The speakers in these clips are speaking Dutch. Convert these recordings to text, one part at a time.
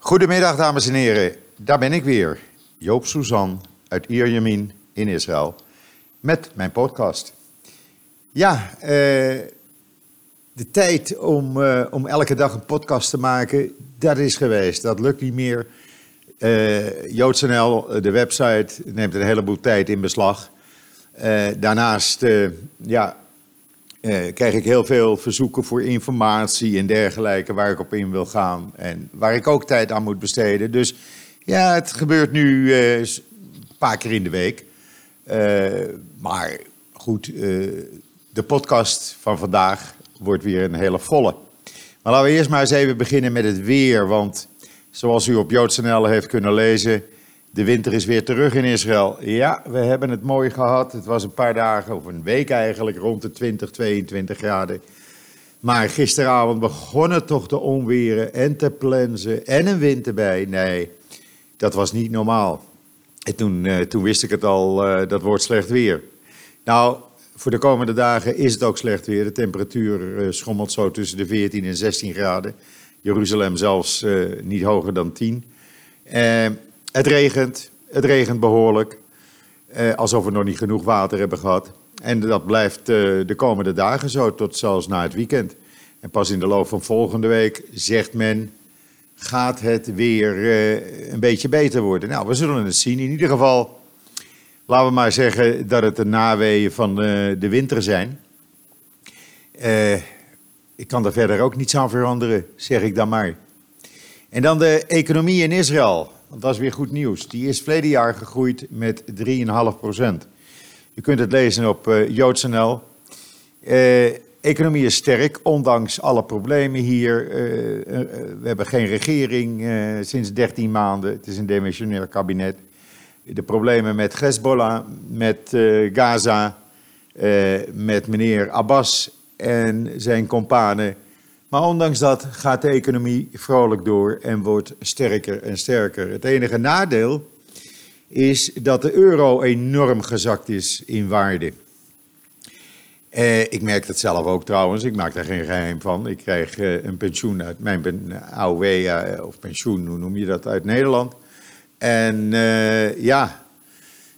Goedemiddag, dames en heren. Daar ben ik weer. Joop Suzan uit Ierjemien in Israël. Met mijn podcast. Ja, eh, de tijd om, eh, om elke dag een podcast te maken, dat is geweest. Dat lukt niet meer. Uh, JoodsNL, de website, neemt een heleboel tijd in beslag. Daarnaast ja, uh, krijg ik heel veel verzoeken voor informatie en dergelijke waar ik op in wil gaan. En waar ik ook tijd aan moet besteden. Dus ja, het gebeurt nu uh, een paar keer in de week. Uh, maar goed, de podcast van vandaag wordt weer een hele volle. Maar laten we eerst maar eens even beginnen met het weer. Want zoals u op JoodsNL heeft kunnen lezen de winter is weer terug in Israël. Ja, we hebben het mooi gehad. Het was een paar dagen, of een week eigenlijk, rond de 20, 22 graden. Maar gisteravond begonnen toch te onweren en te plensen en een wind erbij. Nee, dat was niet normaal. En toen, uh, toen wist ik het al, uh, dat wordt slecht weer. Nou, voor de komende dagen is het ook slecht weer. De temperatuur uh, schommelt zo tussen de 14 en 16 graden. Jeruzalem zelfs niet hoger dan 10. Het regent, het regent behoorlijk. Eh, alsof we nog niet genoeg water hebben gehad. En dat blijft eh, de komende dagen zo, tot zelfs na het weekend. En pas in de loop van volgende week, zegt men, gaat het weer uh, een beetje beter worden. Nou, we zullen het zien. In ieder geval, laten we maar zeggen dat het de naweeën van de winter zijn. ik kan daar verder ook niets aan veranderen, zeg ik dan maar. En dan de economie in Israël. Want dat is weer goed nieuws. Die is verleden jaar gegroeid met 3,5 procent. Je kunt het lezen op uh, JoodsNL. Uh, economie is sterk, ondanks alle problemen hier. Uh, we hebben geen regering sinds 13 maanden. Het is een demissionair kabinet. De problemen met Hezbollah, met Gaza, met meneer Abbas en zijn kompanen maar ondanks dat gaat de economie vrolijk door en wordt sterker en sterker. Het enige nadeel is dat de euro enorm gezakt is in waarde. Eh, ik merk dat zelf ook trouwens, ik maak daar geen geheim van. Ik krijg eh, een pensioen uit mijn AOW, uh, of pensioen, hoe noem je dat, uit Nederland. En eh, ja,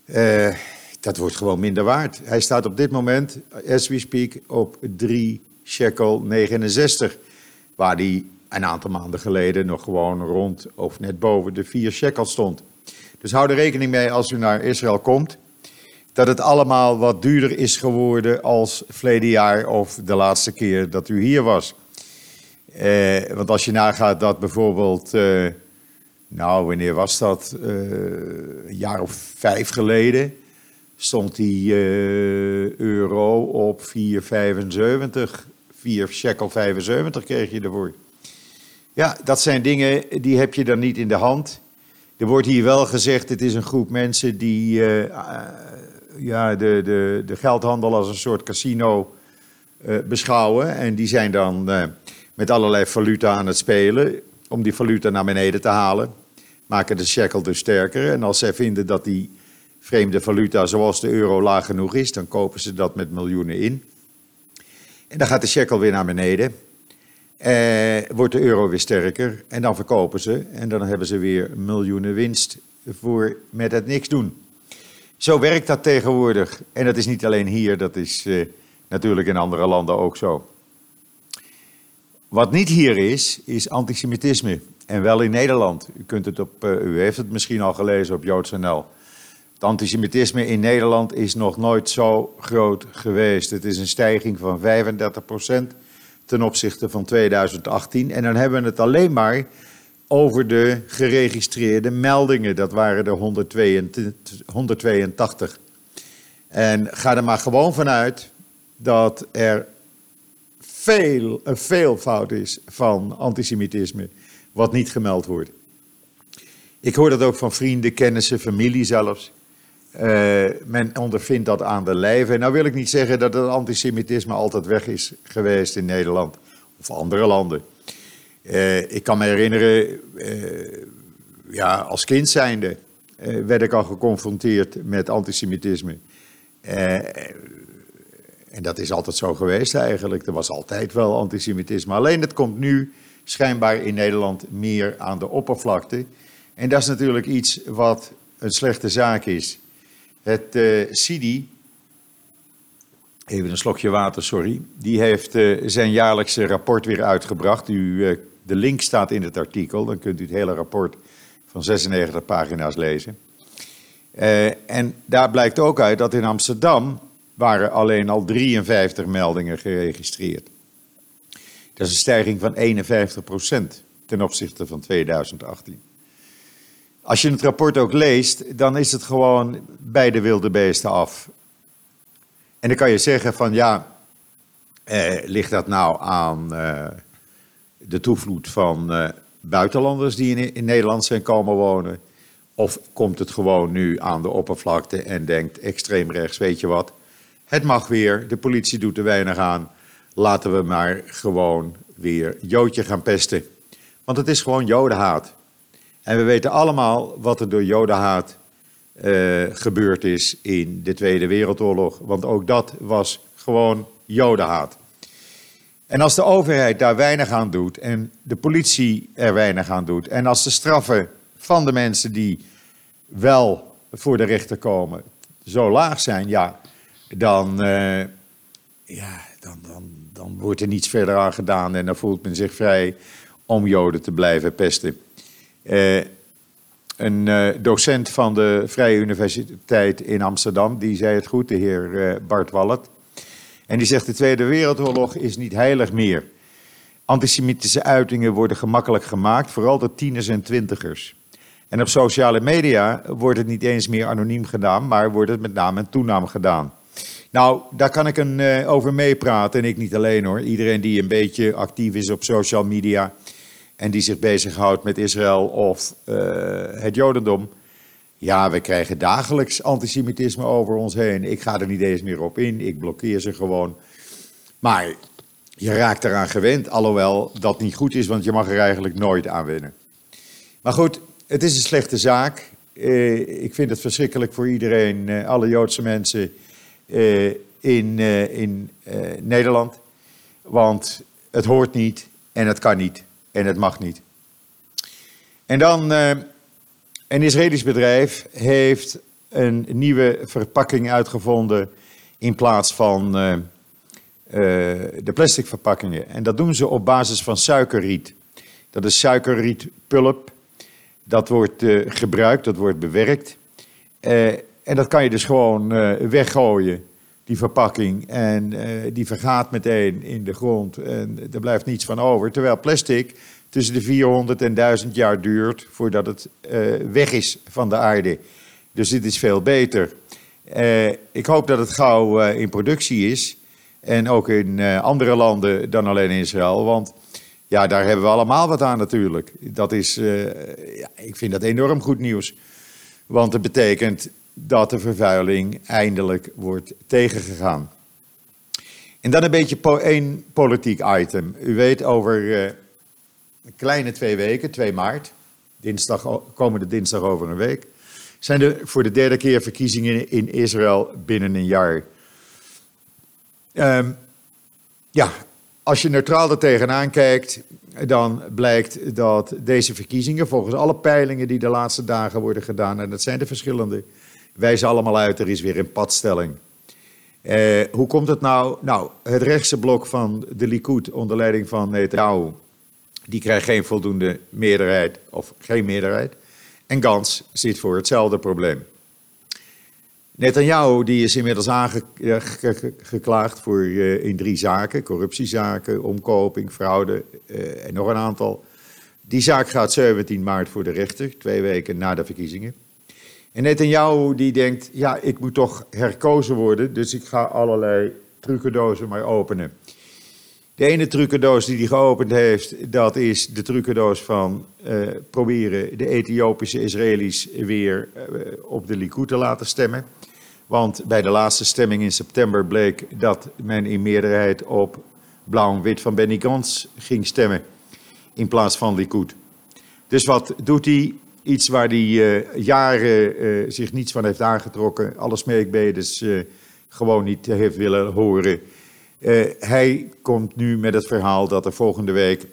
eh, dat wordt gewoon minder waard. Hij staat op dit moment, as we speak, op 3 shekel 69. Waar die een aantal maanden geleden nog gewoon rond of net boven de 4 shekel stond. Dus hou er rekening mee als u naar Israël komt. Dat het allemaal wat duurder is geworden als verleden jaar of de laatste keer dat u hier was. Eh, want als je nagaat dat bijvoorbeeld, eh, nou wanneer was dat? Uh, een jaar of vijf geleden stond die euro op 4,75 4 shekel 75 kreeg je ervoor. Ja, dat zijn dingen die heb je dan niet in de hand. Er wordt hier wel gezegd, het is een groep mensen die uh, uh, ja, de, de, de geldhandel als een soort casino uh, beschouwen. En die zijn dan met allerlei valuta aan het spelen om die valuta naar beneden te halen. Maken de shekel dus sterker. En als zij vinden dat die vreemde valuta zoals de euro laag genoeg is, dan kopen ze dat met miljoenen in. En dan gaat de shekel weer naar beneden. Eh, wordt de euro weer sterker. En dan verkopen ze. En dan hebben ze weer miljoenen winst voor met het niks doen. Zo werkt dat tegenwoordig. En dat is niet alleen hier, dat is eh, natuurlijk in andere landen ook zo. Wat niet hier is, is antisemitisme. En wel in Nederland. U, kunt het op, uh, u heeft het misschien al gelezen op JoodsNL. Het antisemitisme in Nederland is nog nooit zo groot geweest. Het is een stijging van 35% ten opzichte van 2018. En dan hebben we het alleen maar over de geregistreerde meldingen. Dat waren er 182. En ga er maar gewoon vanuit dat er veel, een veelvoud is van antisemitisme wat niet gemeld wordt. Ik hoor dat ook van vrienden, kennissen, familie zelfs. Uh, men ondervindt dat aan de lijve. Nou wil ik niet zeggen dat het antisemitisme altijd weg is geweest in Nederland of andere landen. Uh, ik kan me herinneren, uh, ja, als kind zijnde werd ik al geconfronteerd met antisemitisme. en dat is altijd zo geweest eigenlijk. Er was altijd wel antisemitisme. Alleen het komt nu schijnbaar in Nederland meer aan de oppervlakte. En dat is natuurlijk iets wat een slechte zaak is. Het uh, CIDI, even een slokje water, sorry, die heeft uh, zijn jaarlijkse rapport weer uitgebracht. U, uh, de link staat in het artikel, dan kunt u het hele rapport van 96 pagina's lezen. en daar blijkt ook uit dat in Amsterdam waren alleen al 53 meldingen geregistreerd. Dat is een stijging van 51% ten opzichte van 2018. Als je het rapport ook leest, dan is het gewoon bij de wilde beesten af. En dan kan je zeggen van ja, eh, ligt dat nou aan eh, de toevloed van eh, buitenlanders die in, in Nederland zijn komen wonen? Of komt het gewoon nu aan de oppervlakte en denkt extreem rechts, weet je wat, het mag weer, de politie doet er weinig aan, laten we maar gewoon weer Joodje gaan pesten. Want het is gewoon jodenhaat. En we weten allemaal wat er door jodenhaat uh, gebeurd is in de Tweede Wereldoorlog. Want ook dat was gewoon jodenhaat. En als de overheid daar weinig aan doet en de politie er weinig aan doet... en als de straffen van de mensen die wel voor de rechter komen zo laag zijn... ja, dan, uh, ja, dan, dan, dan wordt er niets verder aan gedaan... en dan voelt men zich vrij om joden te blijven pesten. Uh, een uh, docent van de Vrije Universiteit in Amsterdam, die zei het goed, de heer uh, Bart Wallet. En die zegt: De Tweede Wereldoorlog is niet heilig meer. Antisemitische uitingen worden gemakkelijk gemaakt, vooral door tieners en twintigers. En op sociale media wordt het niet eens meer anoniem gedaan, maar wordt het met naam en toenaam gedaan. Nou, daar kan ik een, over meepraten en ik niet alleen hoor. Iedereen die een beetje actief is op social media en die zich bezighoudt met Israël of uh, het Jodendom. Ja, we krijgen dagelijks antisemitisme over ons heen. Ik ga er niet eens meer op in, ik blokkeer ze gewoon. Maar je raakt eraan gewend, alhoewel dat niet goed is, want je mag er eigenlijk nooit aan wennen. Maar goed, het is een slechte zaak. Uh, ik vind het verschrikkelijk voor iedereen, uh, alle Joodse mensen in, in Nederland. Want het hoort niet en het kan niet en het mag niet. En dan, uh, een Israëlisch bedrijf heeft een nieuwe verpakking uitgevonden in plaats van uh, uh, de plastic verpakkingen. En dat doen ze op basis van suikerriet. Dat is suikerrietpulp. Dat wordt gebruikt, dat wordt bewerkt. en dat kan je dus gewoon weggooien die verpakking. En uh, die vergaat meteen in de grond en er blijft niets van over. Terwijl plastic tussen de 400 en 1000 jaar duurt voordat het uh, weg is van de aarde. Dus dit is veel beter. Uh, ik hoop dat het gauw in productie is. En ook in andere landen dan alleen Israël. Want ja, daar hebben we allemaal wat aan natuurlijk. Dat is, ja, ik vind dat enorm goed nieuws. Want het betekent dat de vervuiling eindelijk wordt tegengegaan. En dan een beetje po één politiek item. U weet over uh, een kleine twee weken, 2 maart, dinsdag, komende dinsdag over een week, zijn er voor de derde keer verkiezingen in Israël binnen een jaar. Um, ja, als je neutraal er tegenaan kijkt, dan blijkt dat deze verkiezingen, volgens alle peilingen die de laatste dagen worden gedaan, en dat zijn de verschillende, wijzen allemaal uit, er is weer een padstelling. Uh, hoe komt het nou? Nou, het rechtse blok van de Likud onder leiding van Netanyahu, die krijgt geen voldoende meerderheid, of geen meerderheid. En Gans zit voor hetzelfde probleem. Netanyahu die is inmiddels aangeklaagd voor, uh, in drie zaken: corruptiezaken, omkoping, fraude uh, en nog een aantal. Die zaak gaat 17 maart voor de rechter, twee weken na de verkiezingen. En Netanyahu die denkt, ja, ik moet toch herkozen worden, dus ik ga allerlei trucendozen maar openen. De ene trucendoos die hij geopend heeft, dat is de trucendoos van uh, proberen de Ethiopische Israëli's weer uh, op de Likud te laten stemmen. Want bij de laatste stemming in september bleek dat men in meerderheid op blauw en wit van Benny Gantz ging stemmen in plaats van Likud. Dus wat doet hij? Iets waar hij uh, jaren uh, zich niets van heeft aangetrokken. Alle smeekbedes uh, gewoon niet heeft willen horen. hij komt nu met het verhaal dat er volgende week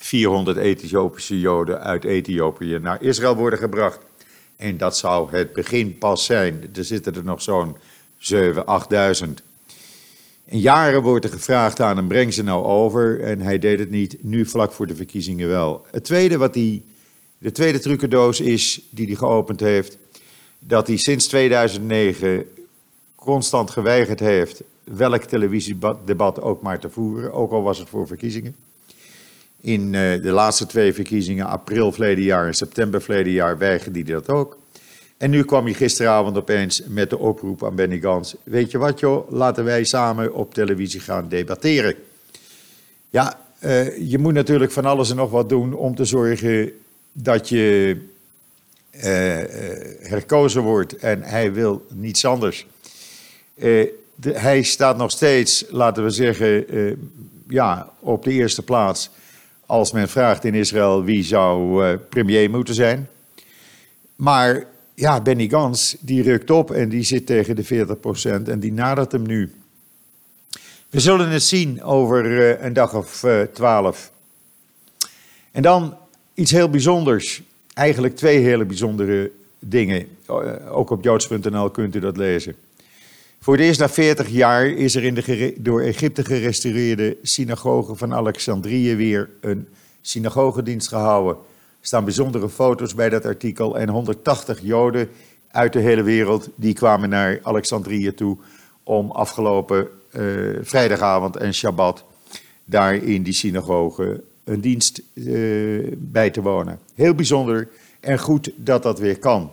400 Ethiopische Joden uit Ethiopië naar Israël worden gebracht. En dat zou het begin pas zijn. Er zitten er nog zo'n 7.000, 8.000. En jaren wordt er gevraagd aan hem, breng ze nou over. En hij deed het niet, nu vlak voor de verkiezingen wel. Het tweede wat hij, de tweede trucendoos is die hij geopend heeft, dat hij sinds 2009 constant geweigerd heeft welk televisiedebat ook maar te voeren, ook al was het voor verkiezingen. In eh, de laatste twee verkiezingen, april verleden jaar en september verleden jaar, weigerde hij dat ook. En nu kwam hij gisteravond opeens met de oproep aan Benny Gans. Weet je wat joh, laten wij samen op televisie gaan debatteren. Ja, uh, je moet natuurlijk van alles en nog wat doen om te zorgen dat je uh, herkozen wordt. En hij wil niets anders. De, hij staat nog steeds, laten we zeggen, ja, op de eerste plaats. Als men vraagt in Israël wie zou premier moeten zijn. Maar ja, Benny Gans, die rukt op en die zit tegen de 40% en die nadert hem nu. We zullen het zien over een dag of twaalf. En dan iets heel bijzonders. Eigenlijk twee hele bijzondere dingen. Uh, ook op joods.nl kunt u dat lezen. Voor het eerst na 40 jaar is er in de door Egypte gerestaureerde synagoge van Alexandrië weer een synagogedienst gehouden. Er staan bijzondere foto's bij dat artikel. En 180 Joden uit de hele wereld die kwamen naar Alexandrië toe om afgelopen uh, vrijdagavond en Shabbat daar in die synagoge een dienst uh, bij te wonen. Heel bijzonder en goed dat dat weer kan.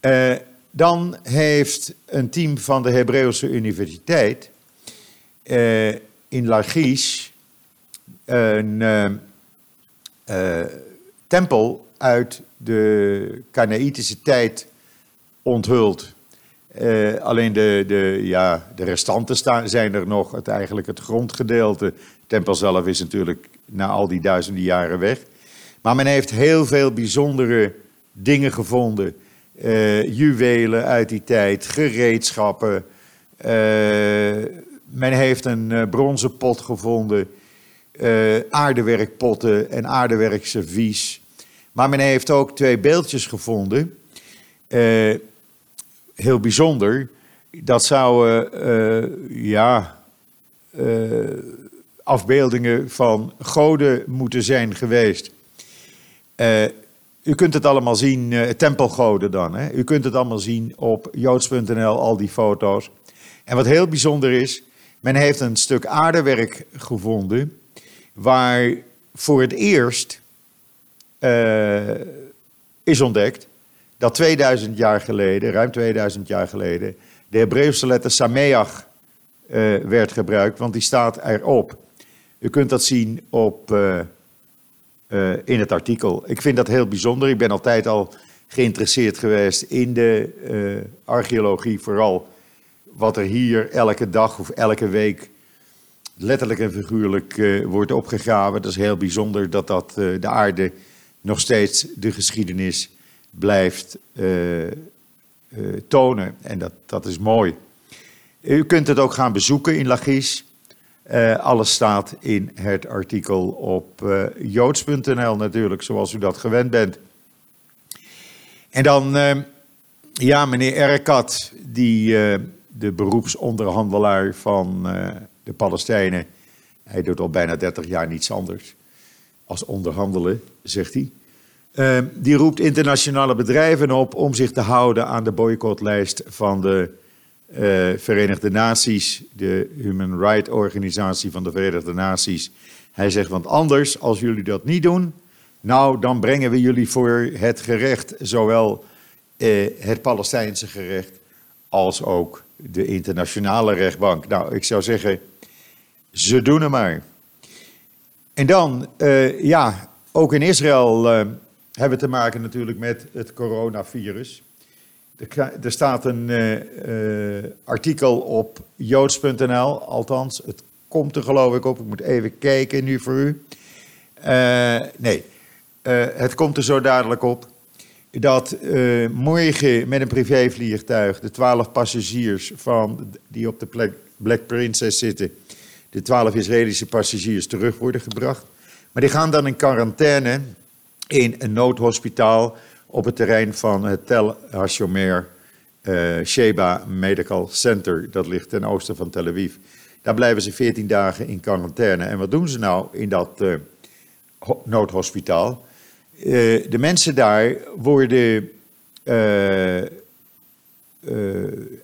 Uh, dan heeft een team van de Hebreeuwse Universiteit in Lachish een tempel uit de Kanaïtische tijd onthuld. Uh, alleen de, de, ja, de restanten staan, zijn er nog, het, eigenlijk het grondgedeelte. De tempel zelf is natuurlijk na al die duizenden jaren weg. Maar men heeft heel veel bijzondere dingen gevonden. Uh, juwelen uit die tijd, gereedschappen. Uh, men heeft een bronzen pot gevonden aardewerkpotten en aardewerkservies. Maar men heeft ook twee beeldjes gevonden. Heel bijzonder. Dat zouden uh, ja, afbeeldingen van goden moeten zijn geweest. u kunt het allemaal zien, tempelgoden dan. Hè? U kunt het allemaal zien op joods.nl, al die foto's. En wat heel bijzonder is, men heeft een stuk aardewerk gevonden waar voor het eerst is ontdekt dat 2000 jaar geleden, ruim 2000 jaar geleden, de Hebreeuwse letter Sameach uh, werd gebruikt, want die staat erop. U kunt dat zien op, uh, in het artikel. Ik vind dat heel bijzonder. Ik ben altijd al geïnteresseerd geweest in de archeologie, vooral wat er hier elke dag of elke week letterlijk en figuurlijk wordt opgegraven. Dat is heel bijzonder dat dat de aarde nog steeds de geschiedenis blijft uh, tonen. En dat, dat is mooi. U kunt het ook gaan bezoeken in Lachis. alles staat in het artikel op joods.nl natuurlijk, zoals u dat gewend bent. En dan, ja, meneer Erkat, die de beroepsonderhandelaar van de Palestijnen. Hij doet al bijna 30 jaar niets anders als onderhandelen, zegt hij. Uh, die roept internationale bedrijven op om zich te houden aan de boycottlijst van de uh, Verenigde Naties, de Human Rights Organisatie van de Verenigde Naties. Hij zegt, want anders, als jullie dat niet doen, nou, dan brengen we jullie voor het gerecht, zowel uh, het Palestijnse gerecht als ook de internationale rechtbank. Nou, ik zou zeggen, ze doen het maar. En dan, uh, ja, ook in Israël hebben te maken natuurlijk met het coronavirus. Er, staat een uh, artikel op joods.nl, althans, het komt er geloof ik op. Ik moet even kijken nu voor u. nee, het komt er zo dadelijk op dat morgen met een privévliegtuig de twaalf passagiers van, die op de Black Princess zitten de twaalf Israëlische passagiers terug worden gebracht. Maar die gaan dan in quarantaine in een noodhospitaal op het terrein van het Tel Hashomer uh, Sheba Medical Center. Dat ligt ten oosten van Tel Aviv. Daar blijven ze 14 dagen in quarantaine. En wat doen ze nou in dat uh, noodhospitaal? Uh, de mensen daar worden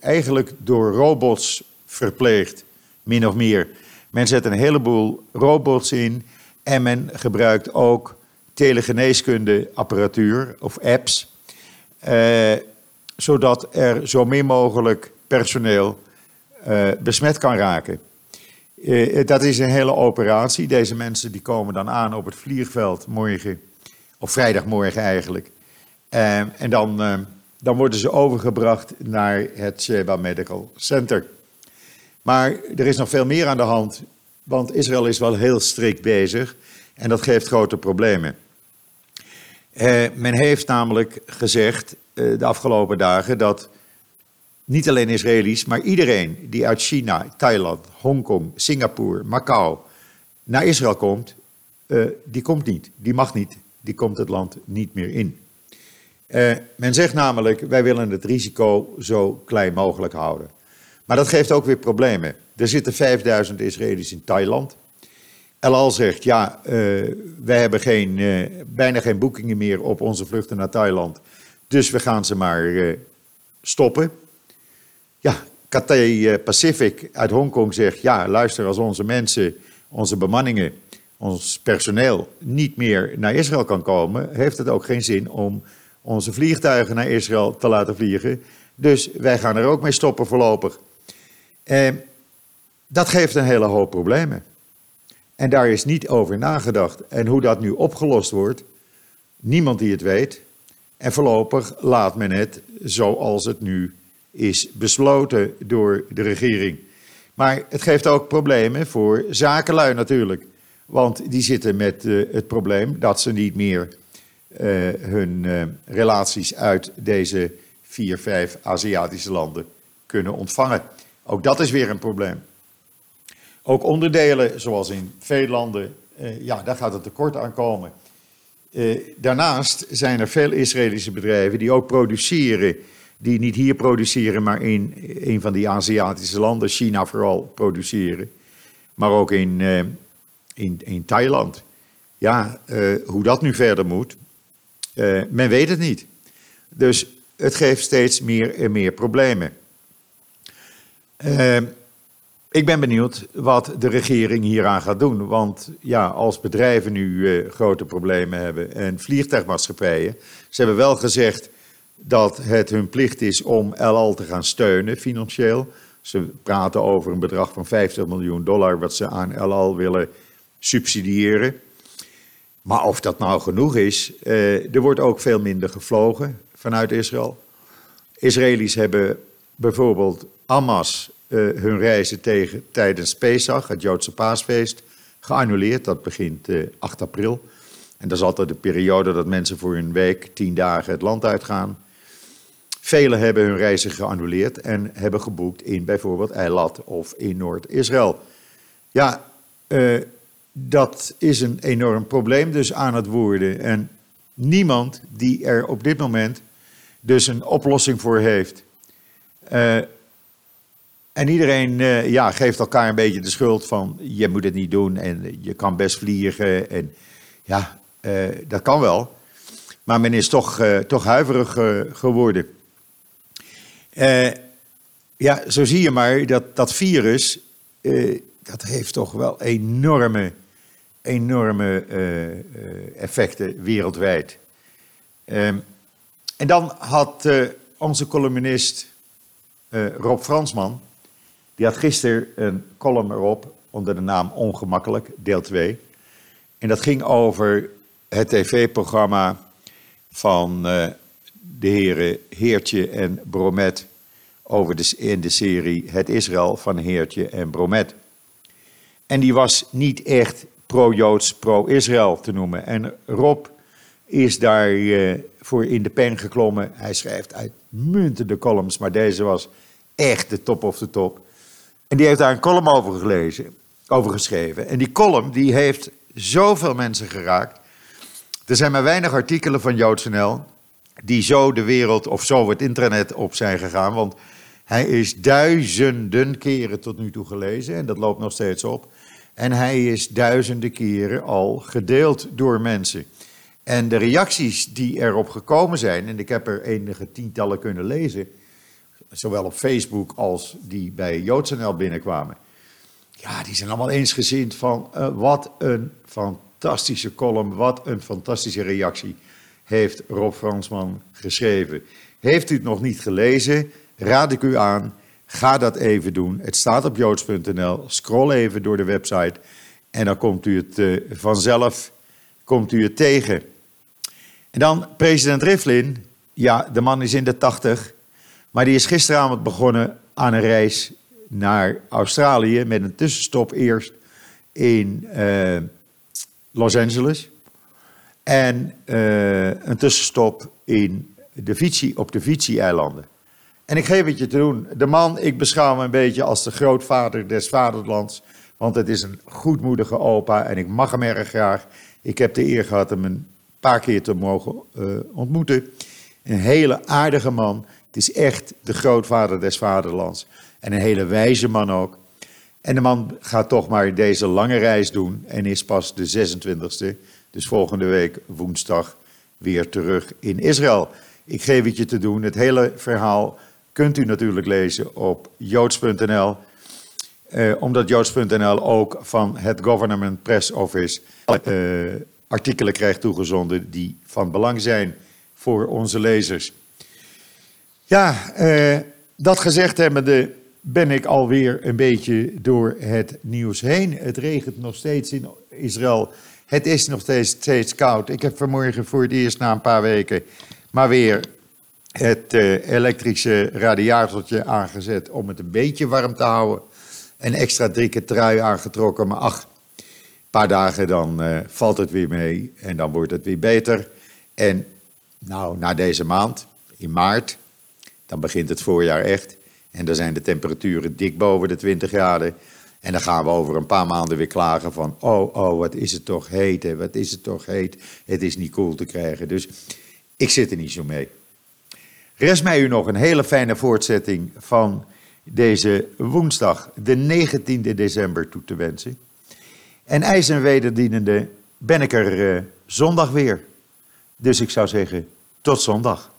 eigenlijk door robots verpleegd, min of meer. Men zet een heleboel robots in en men gebruikt ook telegeneeskunde apparatuur of apps, eh, zodat er zo min mogelijk personeel eh, besmet kan raken. Eh, dat is een hele operatie. Deze mensen die komen dan aan op het vliegveld morgen, of vrijdagmorgen eigenlijk. Eh, en dan, eh, dan worden ze overgebracht naar het Sheba Medical Center. Maar er is nog veel meer aan de hand, want Israël is wel heel strikt bezig en dat geeft grote problemen. Eh, men heeft namelijk gezegd eh, de afgelopen dagen dat niet alleen Israëli's, maar iedereen die uit China, Thailand, Hongkong, Singapore, Macau naar Israël komt, eh, die komt niet, die mag niet, die komt het land niet meer in. Eh, men zegt namelijk, wij willen het risico zo klein mogelijk houden. Maar dat geeft ook weer problemen. Er zitten 5000 Israëli's in Thailand. El Al zegt, ja, uh, wij hebben geen, uh, bijna geen boekingen meer op onze vluchten naar Thailand. Dus we gaan ze maar uh, stoppen. Ja, Cathay Pacific uit Hongkong zegt, ja, luister, als onze mensen, onze bemanningen, ons personeel niet meer naar Israël kan komen, heeft het ook geen zin om onze vliegtuigen naar Israël te laten vliegen. Dus wij gaan er ook mee stoppen voorlopig. Eh, dat geeft een hele hoop problemen. En daar is niet over nagedacht. En hoe dat nu opgelost wordt, niemand die het weet. En voorlopig laat men het zoals het nu is besloten door de regering. Maar het geeft ook problemen voor zakenlui natuurlijk. Want die zitten met uh, het probleem dat ze niet meer uh, hun uh, relaties uit deze vier, vijf Aziatische landen kunnen ontvangen. Ook dat is weer een probleem. Ook onderdelen, zoals in veel landen, eh, ja, daar gaat het tekort aan komen. Eh, daarnaast zijn er veel Israëlische bedrijven die ook produceren, die niet hier produceren, maar in een van die Aziatische landen, China vooral, produceren. Maar ook in, uh, in, in Thailand. Ja, hoe dat nu verder moet, men weet het niet. Dus het geeft steeds meer en meer problemen. Uh, ik ben benieuwd wat de regering hieraan gaat doen. Want ja, als bedrijven nu uh, grote problemen hebben en vliegtuigmaatschappijen. Ze hebben wel gezegd dat het hun plicht is om El Al te gaan steunen financieel. Ze praten over een bedrag van 50 miljoen dollar wat ze aan El Al willen subsidiëren. Maar of dat nou genoeg is, uh, er wordt ook veel minder gevlogen vanuit Israël. Israëli's hebben bijvoorbeeld Hamas uh, hun reizen tegen, tijdens Pesach, het Joodse paasfeest, geannuleerd. Dat begint uh, 8 april. En dat is altijd de periode dat mensen voor een week, tien dagen het land uitgaan. Velen hebben hun reizen geannuleerd en hebben geboekt in bijvoorbeeld Eilat of in Noord-Israël. Ja, uh, dat is een enorm probleem dus aan het worden. En niemand die er op dit moment dus een oplossing voor heeft. Uh, en iedereen uh, ja, geeft elkaar een beetje de schuld van je moet het niet doen en je kan best vliegen. En ja, uh, dat kan wel. Maar men is toch, uh, toch huiverig geworden. ja, zo zie je maar dat dat virus, dat heeft toch wel enorme, enorme effecten wereldwijd. Ehm, en dan had onze columnist Rob Fransman die had gisteren een column erop onder de naam Ongemakkelijk, deel 2. En dat ging over het tv-programma van uh, de heren Heertje en Bromet over de, in de serie Het Israël van Heertje en Bromet. En die was niet echt pro-Joods, pro-Israël te noemen. En Rob is daar uh, voor in de pen geklommen. Hij schrijft uitmuntende columns, maar deze was echt de top of de top. En die heeft daar een column over gelezen, over geschreven. En die column die heeft zoveel mensen geraakt. Er zijn maar weinig artikelen van JoodsNL die zo de wereld of zo het internet op zijn gegaan. Want hij is duizenden keren tot nu toe gelezen en dat loopt nog steeds op. En hij is duizenden keren al gedeeld door mensen. En de reacties die erop gekomen zijn, en ik heb er enige tientallen kunnen lezen, zowel op Facebook als die bij JoodsNL binnenkwamen. Ja, die zijn allemaal eensgezind van uh, wat een fantastische column, wat een fantastische reactie heeft Rob Fransman geschreven. Heeft u het nog niet gelezen, raad ik u aan, ga dat even doen. Het staat op joods.nl, scroll even door de website en dan komt u het uh, vanzelf komt u het tegen. En dan president Rivlin, ja, de man is in de tachtig, maar die is gisteravond begonnen aan een reis naar Australië met een tussenstop eerst in uh, Los Angeles en uh, een tussenstop in de Fiji, op de Fiji-eilanden. En ik geef het je te doen. De man, ik beschouw hem een beetje als de grootvader des vaderlands. Want het is een goedmoedige opa en ik mag hem erg graag. Ik heb de eer gehad hem een paar keer te mogen uh, ontmoeten. Een hele aardige man. Is echt de grootvader des vaderlands. En een hele wijze man ook. En de man gaat toch maar deze lange reis doen en is pas de 26e, dus volgende week woensdag, weer terug in Israël. Ik geef het je te doen. Het hele verhaal kunt u natuurlijk lezen op joods.nl. Eh, omdat joods.nl ook van het Government Press Office eh, artikelen krijgt toegezonden die van belang zijn voor onze lezers. Ja, eh, dat gezegd hebbende ben ik alweer een beetje door het nieuws heen. Het regent nog steeds in Israël. Het is nog steeds, steeds koud. Ik heb vanmorgen voor het eerst na een paar weken maar weer het uh, elektrische radiatortje aangezet om het een beetje warm te houden. Een extra dikke trui aangetrokken, maar ach, een paar dagen dan uh, valt het weer mee en dan wordt het weer beter. En nou, na deze maand, in maart, dan begint het voorjaar echt. En dan zijn de temperaturen dik boven de 20 graden. En dan gaan we over een paar maanden weer klagen van, oh, oh, wat is het toch heet, wat is het toch heet. Het is niet cool te krijgen. Dus ik zit er niet zo mee. Rest mij u nog een hele fijne voortzetting van deze woensdag, de 19e december, toe te wensen. En ijs en wederdienende ben ik er uh, zondag weer. Dus ik zou zeggen, tot zondag.